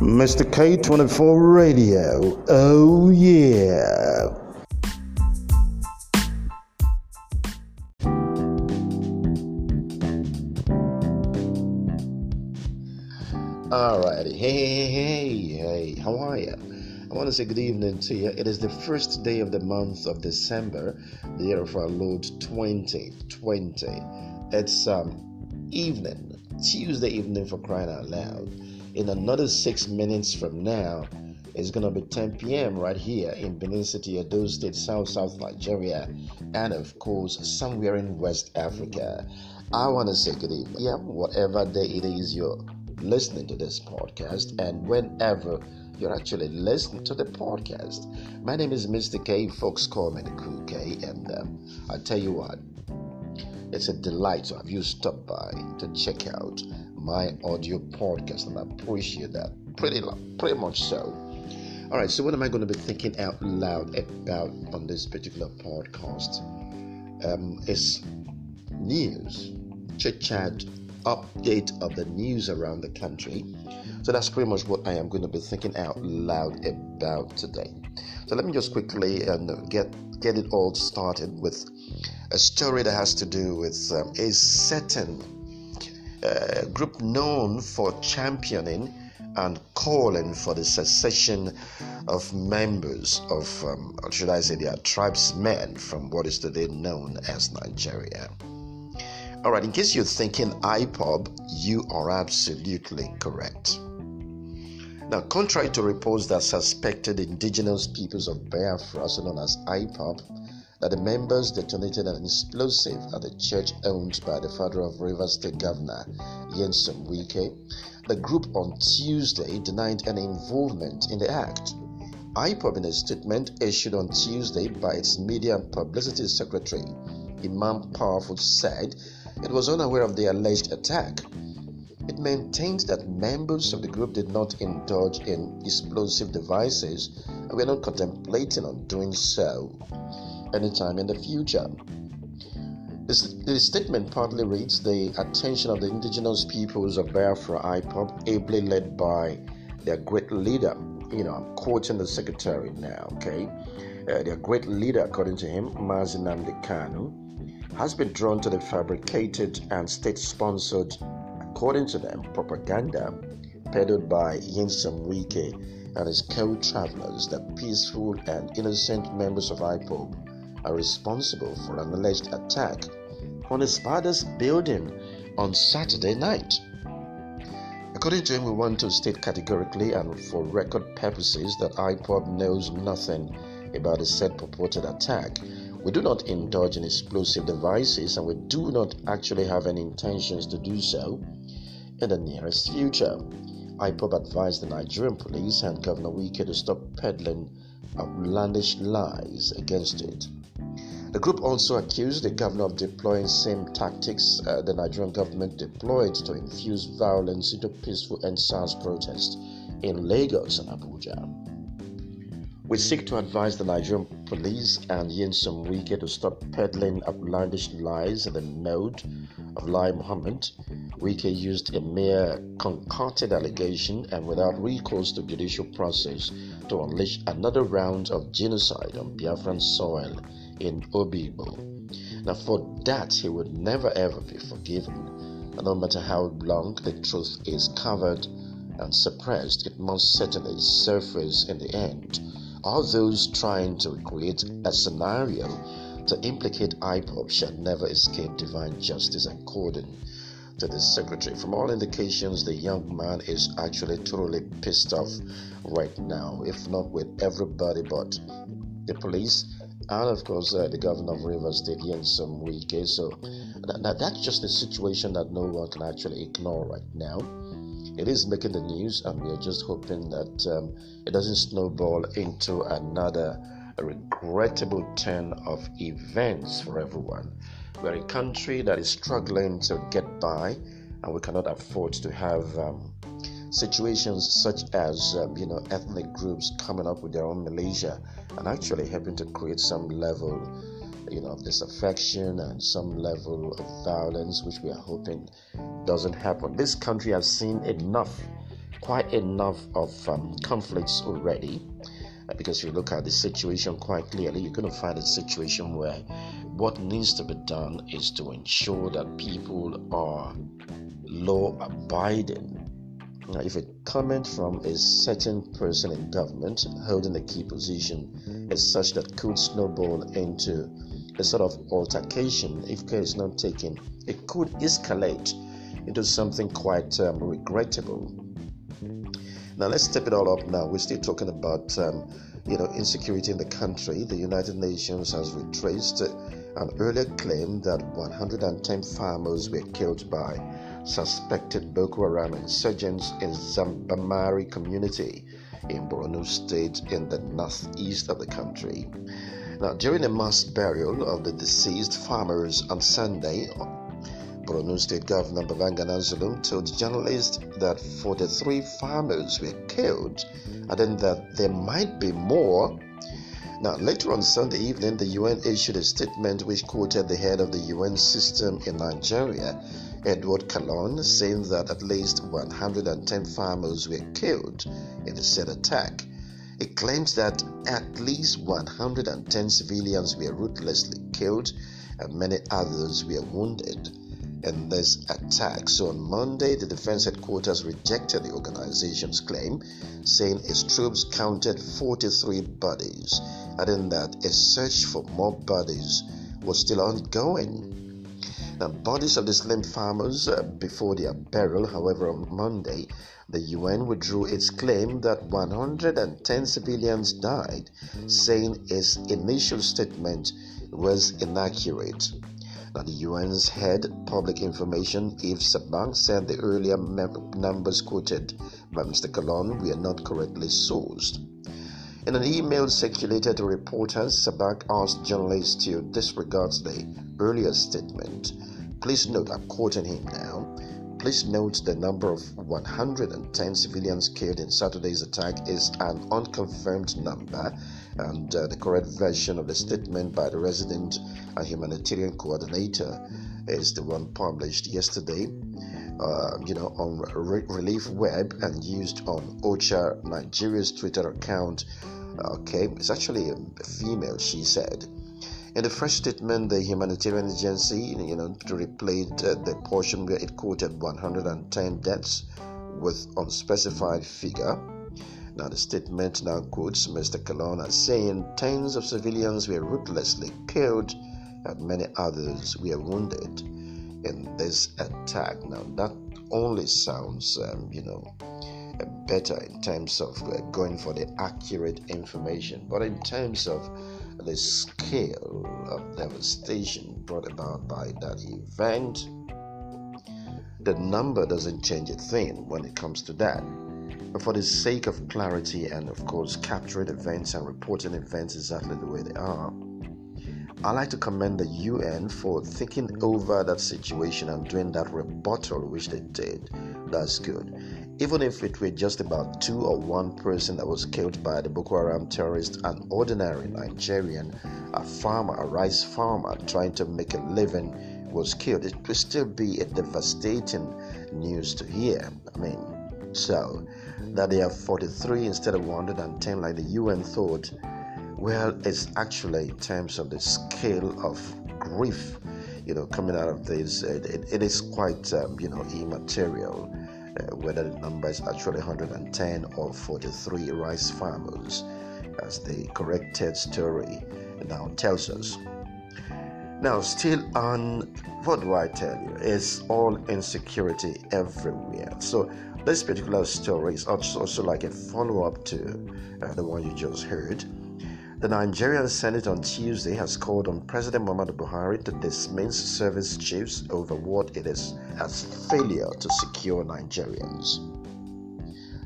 Mr. K24 Radio. Oh, yeah. Alrighty. Hey, hey, hey, hey. How are you? I want to say good evening to you. It is the first day of the month of December, the year of our Lord 2020. It's um evening, Tuesday evening for crying out loud in another six minutes from now, it's going to be 10 p.m. right here in Benin City, Edo State, South South Nigeria, and of course, somewhere in West Africa. I want to say good evening. Yeah, whatever day it is you're listening to this podcast, and whenever you're actually listening to the podcast. My name is Mr. K. Folks call me the and um, I tell you what, it's a delight to have you stop by to check out my audio podcast, and I appreciate that pretty pretty much so. All right, so what am I going to be thinking out loud about on this particular podcast? Um, it's news, chit chat, update of the news around the country. So that's pretty much what I am going to be thinking out loud about today. So let me just quickly uh, get get it all started with a story that has to do with um, a certain a group known for championing and calling for the secession of members of, um, should I say, their tribesmen from what is today known as Nigeria. All right, in case you're thinking IPOB, you are absolutely correct. Now, contrary to reports that suspected indigenous peoples of Biafra, also known as IPOB, that the members detonated an explosive at the church owned by the father of Rivers State Governor Nyesom Wike. The group on Tuesday denied any involvement in the act. IPOB, in a statement issued on Tuesday by its media and publicity secretary, Emma Powerful, said it was unaware of the alleged attack. It maintains that members of the group did not indulge in explosive devices and were not contemplating on doing so anytime in the future. The statement partly reads the attention of the indigenous peoples of Biafra IPOB, ably led by their great leader. You know, I'm quoting the secretary now, okay? Uh, their great leader, according to him, Mazi Nnamdi Kanu, has been drawn to the fabricated and state sponsored, according to them, propaganda peddled by Nyesom Wike and his co travelers, the peaceful and innocent members of IPOB are responsible for an alleged attack on his father's building on Saturday night. According to him, we want to state categorically and for record purposes that IPOB knows nothing about the said purported attack. We do not indulge in explosive devices and we do not actually have any intentions to do so in the nearest future. IPOB advised the Nigerian police and Governor Wike to stop peddling outlandish lies against it. The group also accused the governor of deploying same tactics uh, the Nigerian government deployed to infuse violence into peaceful EndSARS protests in Lagos and Abuja. We seek to advise the Nigerian police and Nyesom Wike to stop peddling outlandish lies in the mode of Lai Muhammad. Wike used a mere concocted allegation and without recourse to judicial process to unleash another round of genocide on Biafran soil in Obigbo. Now, for that, he would never ever be forgiven. And no matter how long the truth is covered and suppressed, it must certainly surface in the end. All those trying to create a scenario to implicate IPOB shall never escape divine justice according to the secretary. From all indications, the young man is actually totally pissed off right now, if not with everybody but the police and of course uh, the governor of Rivers State, Nyesom Wike. So that, that, that's just a situation that no one can actually ignore right now. It is making the news, and we are just hoping that um, it doesn't snowball into another regrettable turn of events for everyone. We're a country that is struggling to get by, and we cannot afford to have um, situations such as um, you know ethnic groups coming up with their own militia and actually helping to create some level you know of disaffection and some level of violence which we are hoping doesn't happen this country has seen enough quite enough of um, conflicts already. Uh, because you look at the situation quite clearly, you're going to find a situation where what needs to be done is to ensure that people are law abiding. Now, if a comment from a certain person in government holding a key position is such that could snowball into a sort of altercation, if care is not taken, it could escalate into something quite um, regrettable. Now let's step it all up. Now we're still talking about um, you know insecurity in the country. The United Nations has retraced an earlier claim that 110 farmers were killed by suspected Boko Haram insurgents in Zabarmari community in Borno State in the northeast of the country. Now, during a mass burial of the deceased farmers on Sunday, Borno State Governor Babagana Zulum told journalists that 43 farmers were killed, and then that there might be more. Now, later on Sunday evening, the UN issued a statement which quoted the head of the UN system in Nigeria, Edward Kallon, saying that at least 110 farmers were killed in the said attack. It claims that at least 110 civilians were ruthlessly killed and many others were wounded in this attack. So on Monday, the defense headquarters rejected the organization's claim, saying its troops counted 43 bodies, adding that a search for more bodies was still ongoing. Now, bodies of the slain farmers uh, before their burial, however, on Monday, the UN withdrew its claim that 110 civilians died, saying its initial statement was inaccurate. Now, the UN's head public information, Eve Sabbagh, said the earlier numbers quoted by Mr. Kallon were not correctly sourced. In an email circulated to reporters, Sabbagh asked journalists to disregard the earlier statement. Please note, I'm quoting him now. Please note the number of 110 civilians killed in Saturday's attack is an unconfirmed number, and uh, the correct version of the statement by the resident and humanitarian coordinator is the one published yesterday. Uh, you know, on Re- Relief Web and used on OCHA Nigeria's Twitter account. Okay, it's actually a female, she said. In the first statement, the humanitarian agency, you know, replayed uh, the portion where it quoted 110 deaths with unspecified figure. Now, the statement now quotes Mr. Kallon as saying tens of civilians were ruthlessly killed and many others were wounded in this attack. Now, that only sounds, um, you know, better in terms of uh, going for the accurate information, but in terms of the scale of devastation brought about by that event, the number doesn't change a thing when it comes to that. But for the sake of clarity and, of course, capturing events and reporting events exactly the way they are, I like to commend the UN for thinking over that situation and doing that rebuttal, which they did. That's good even if it were just about two or one person that was killed by the Boko Haram terrorist, an ordinary Nigerian, a farmer, a rice farmer trying to make a living, was killed, it would still be a devastating news to hear. I mean, so that they are 43 instead of 110, like the UN thought, well, it's actually in terms of the scale of grief, you know, coming out of this, it, it, it is quite, um, you know, immaterial uh, whether the number is actually 110 or 43 rice farmers, as the corrected story now tells us. Now, still on what do I tell you? It's all insecurity everywhere. So, this particular story is also, like a follow up to uh, the one you just heard. The Nigerian Senate on Tuesday has called on President Muhammadu Buhari to dismiss service chiefs over what it is as failure to secure Nigerians.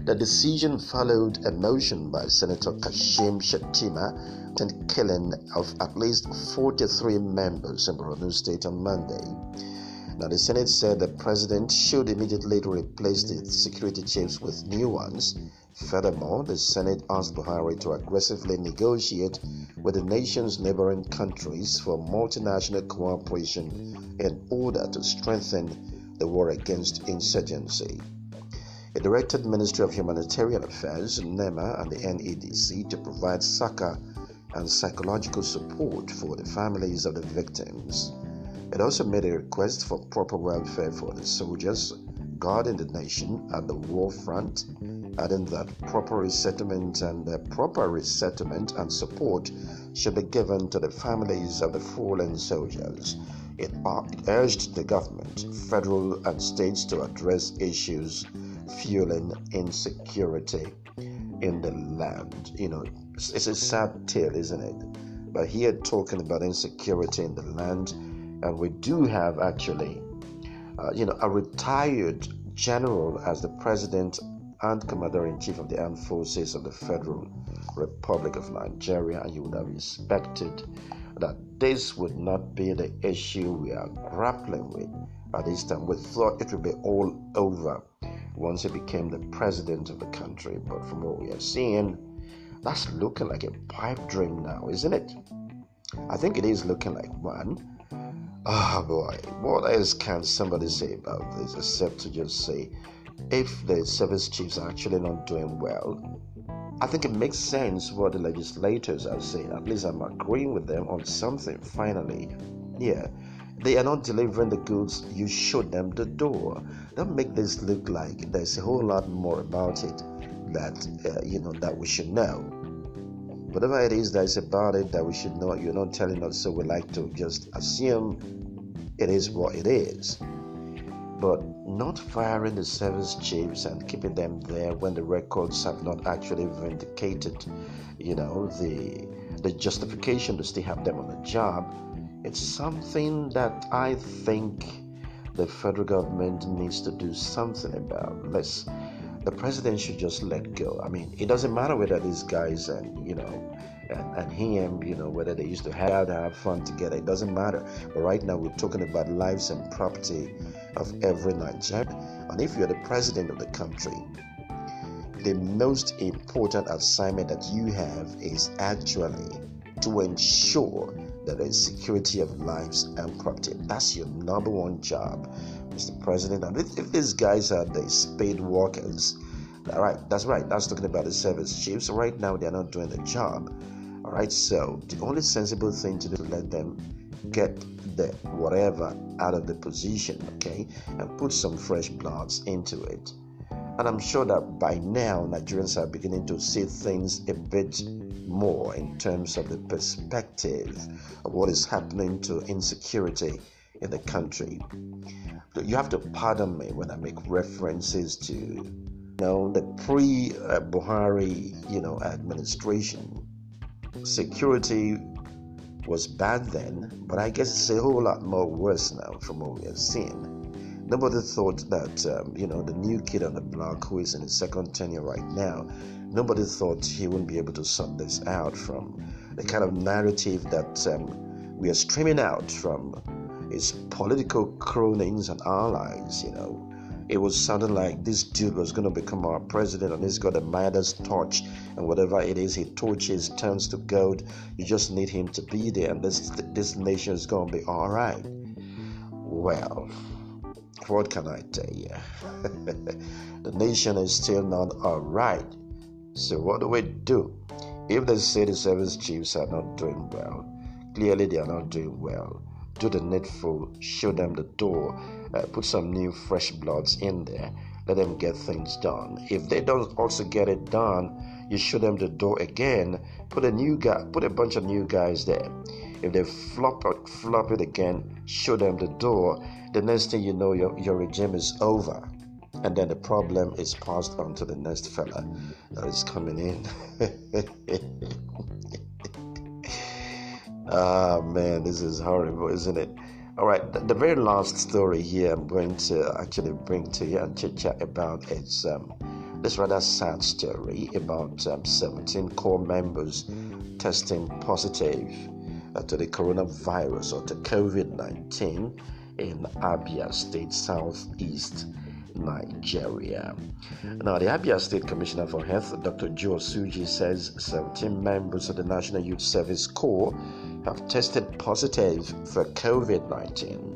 The decision followed a motion by Senator Kashim Shettima and killing of at least 43 members in Borno State on Monday. Now, the Senate said the president should immediately replace the security chiefs with new ones Furthermore, the Senate asked Buhari to aggressively negotiate with the nation's neighboring countries for multinational cooperation in order to strengthen the war against insurgency. It directed Ministry of Humanitarian Affairs, NEMA, and the NEDC to provide SACA and psychological support for the families of the victims. It also made a request for proper welfare for the soldiers guarding the nation at the war front, adding that proper resettlement and proper resettlement and support should be given to the families of the fallen soldiers. It, it urged the government, federal and states to address issues fueling insecurity in the land. You know, it's, it's a sad tale, isn't it? But here talking about insecurity in the land, and we do have actually, uh, you know, a retired general as the president and commander in chief of the armed forces of the Federal Republic of Nigeria, and you would have expected that this would not be the issue we are grappling with at this time. We thought it would be all over once he became the president of the country, but from what we are seeing, that's looking like a pipe dream now, isn't it? I think it is looking like one. Ah, oh boy, what else can somebody say about this except to just say if the service chiefs are actually not doing well, I think it makes sense what the legislators are saying. At least I'm agreeing with them on something finally. Yeah, they are not delivering the goods, you showed them the door. Don't make this look like there's a whole lot more about it that uh, you know that we should know. Whatever it is that is about it that we should know, you're not telling us, so we like to just assume it is what it is. But not firing the service chiefs and keeping them there when the records have not actually vindicated, you know, the the justification to still have them on the job, it's something that I think the federal government needs to do something about. Let's the president should just let go. I mean, it doesn't matter whether these guys and you know and, and him, you know, whether they used to hang have have fun together, it doesn't matter. But right now we're talking about lives and property of every Nigerian. And if you're the president of the country, the most important assignment that you have is actually to ensure that there is security of lives and property. That's your number one job, Mr. President. And if, if these guys are the spade walkers, all right, that's right. That's talking about the service chiefs. Right now, they're not doing the job. All right, so the only sensible thing to do is let them get the whatever out of the position, okay, and put some fresh bloods into it. And I'm sure that by now Nigerians are beginning to see things a bit more in terms of the perspective of what is happening to insecurity in the country. You have to pardon me when I make references to you know the pre-Buhari you know administration. Security was bad then, but I guess it's a whole lot more worse now from what we have seen. Nobody thought that, um, you know, the new kid on the block who is in his second tenure right now, nobody thought he wouldn't be able to sort this out from the kind of narrative that um, we are streaming out from his political cronies and allies, you know. It was sounding like this dude was going to become our president and he's got a Midas torch and whatever it is he torches turns to gold. You just need him to be there and this, this nation is going to be all right. Well, what can I tell you? the nation is still not all right. So, what do we do? If the city service chiefs are not doing well, clearly they are not doing well. Do the needful, show them the door, uh, put some new fresh bloods in there, let them get things done. If they don't also get it done, you show them the door again, put a new guy, put a bunch of new guys there. If they flop it, flop it again, show them the door. The next thing you know, your, your regime is over. And then the problem is passed on to the next fella that is coming in. ah, man, this is horrible, isn't it? All right, the, the, very last story here I'm going to actually bring to you and chit chat about is um, this rather sad story about um, 17 corps members testing positive uh, to the coronavirus or to COVID 19 in Abia State, southeast Nigeria. Now, the Abia State Commissioner for Health, Dr. Joe Osuji, says 17 members of the National Youth Service Corps have tested positive for COVID 19.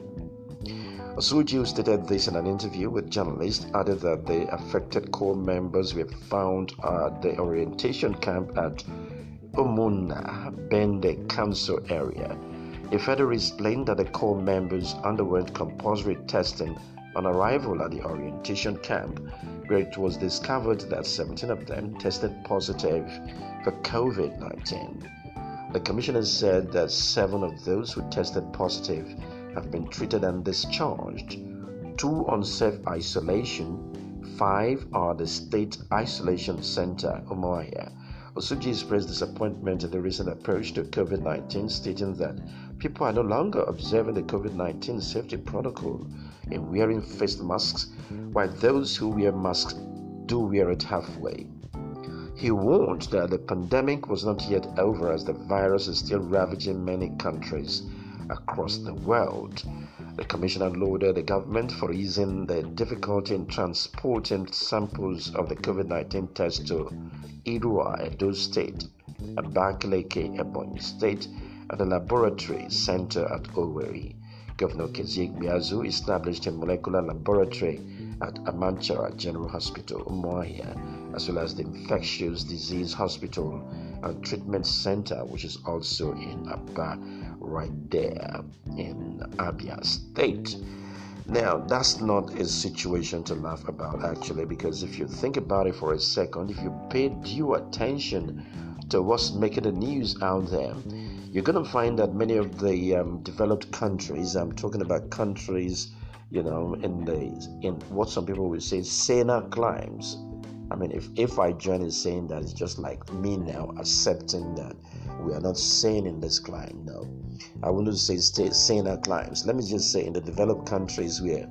Osuji, who stated this in an interview with journalists, added that the affected corps members were found at the orientation camp at Umunna, Bende Council area. He further explained that the corps members underwent compulsory testing on arrival at the orientation camp, where it was discovered that 17 of them tested positive for COVID 19. The commissioner said that seven of those who tested positive have been treated and discharged, two on self isolation, five are the State Isolation Center, Umuahia. Osuji expressed disappointment at the recent approach to COVID 19, stating that people are no longer observing the COVID 19 safety protocol in wearing face masks, while those who wear masks do wear it halfway. He warned that the pandemic was not yet over as the virus is still ravaging many countries across the world. The commissioner lauded the government for easing the difficulty in transporting samples of the COVID 19 test to Irrua, Edo State, Abakaliki, Ebonyi State, and the laboratory center at Owerri. Governor Okezie Ikpeazu established a molecular laboratory at Amachara General Hospital, Umuahia, as well as the Infectious Disease Hospital and Treatment Center, which is also in Aba, right there in Abia State. Now, that's not a situation to laugh about, actually, because if you think about it for a second, if you pay due attention to what's making the news out there, you're going to find that many of the um, developed countries, I'm talking about countries, you know, in the in what some people would say saner climes. I mean, if if I join in saying that, it's just like me now accepting that we are not sane in this clime. No, I wouldn't say stay saner climes. Let me just say in the developed countries where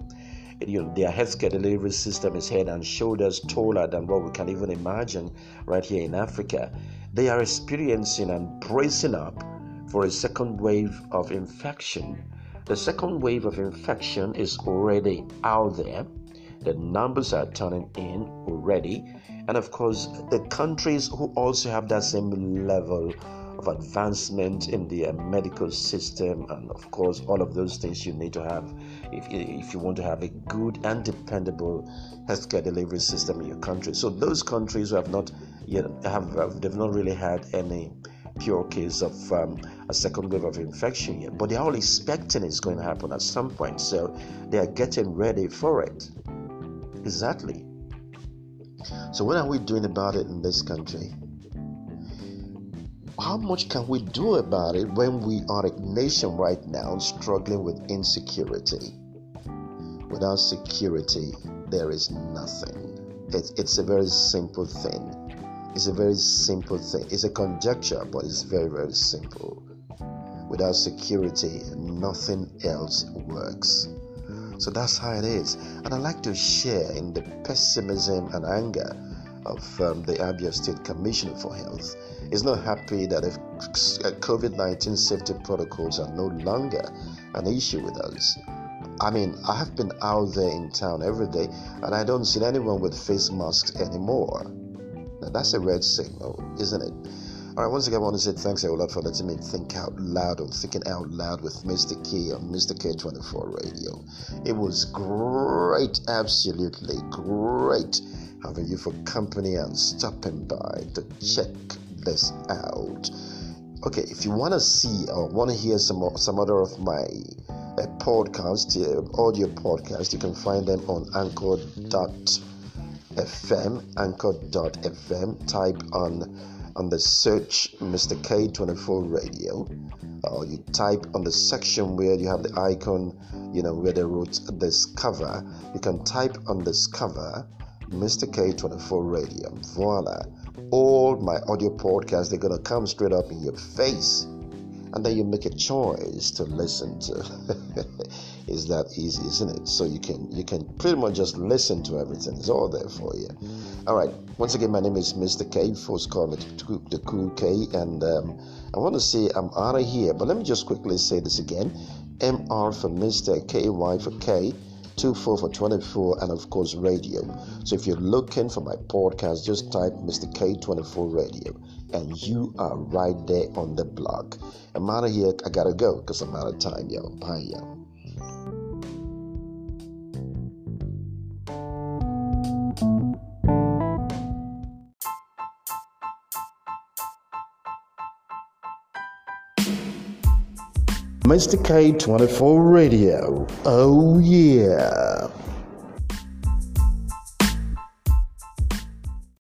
you know their healthcare delivery system is head and shoulders taller than what we can even imagine right here in Africa, they are experiencing and bracing up for a second wave of infection. The second wave of infection is already out there. The numbers are turning in already. And of course, the countries who also have that same level of advancement in the medical system, and of course, all of those things you need to have if, if you want to have a good and dependable healthcare delivery system in your country. So, those countries who have not yet have, they've not really had any pure case of um, a second wave of infection yet, but they're all expecting it's going to happen at some point, so they are getting ready for it. Exactly. So, what are we doing about it in this country? How much can we do about it when we are a nation right now struggling with insecurity? Without security, there is nothing. It's, it's a very simple thing. It's a very simple thing. It's a conjecture, but it's very, very simple. Without security, nothing else works. So that's how it is. And I like to share in the pessimism and anger of um, the Abia State Commissioner for Health. Is not happy that if COVID 19 safety protocols are no longer an issue with us. I mean, I have been out there in town every day and I don't see anyone with face masks anymore. That's a red signal, isn't it? All right, once again, I want to say thanks a lot for letting me think out loud or thinking out loud with Mr. K on Mr. K24 Radio. It was great, absolutely great having you for company and stopping by to check this out. Okay, if you want to see or want to hear some some other of my uh, podcast, uh, audio podcast, you can find them on Anchor.fm, Anchor.fm. Type on on the search Mr. K24 Radio, or you type on the section where you have the icon, you know, where they wrote Discover. You can type on Discover Mr. K24 Radio. Voila. All my audio podcasts, they're to come straight up in your face and then you make a choice to listen to is that easy isn't it? So you can you can pretty much just listen to everything. It's all there for you. All right. Once again my name is mr k. Folks call me the cool k. And um, i want to say i'm out of here but let me just quickly say this again. M R for mr ky for k 24 for 24 and of course radio. So if you're looking for my podcast just type mr k24 radio and you are right there on the blog i'm out of here i gotta go because i'm out of time yo. Bye yo Mr. K24 Radio. Oh, yeah.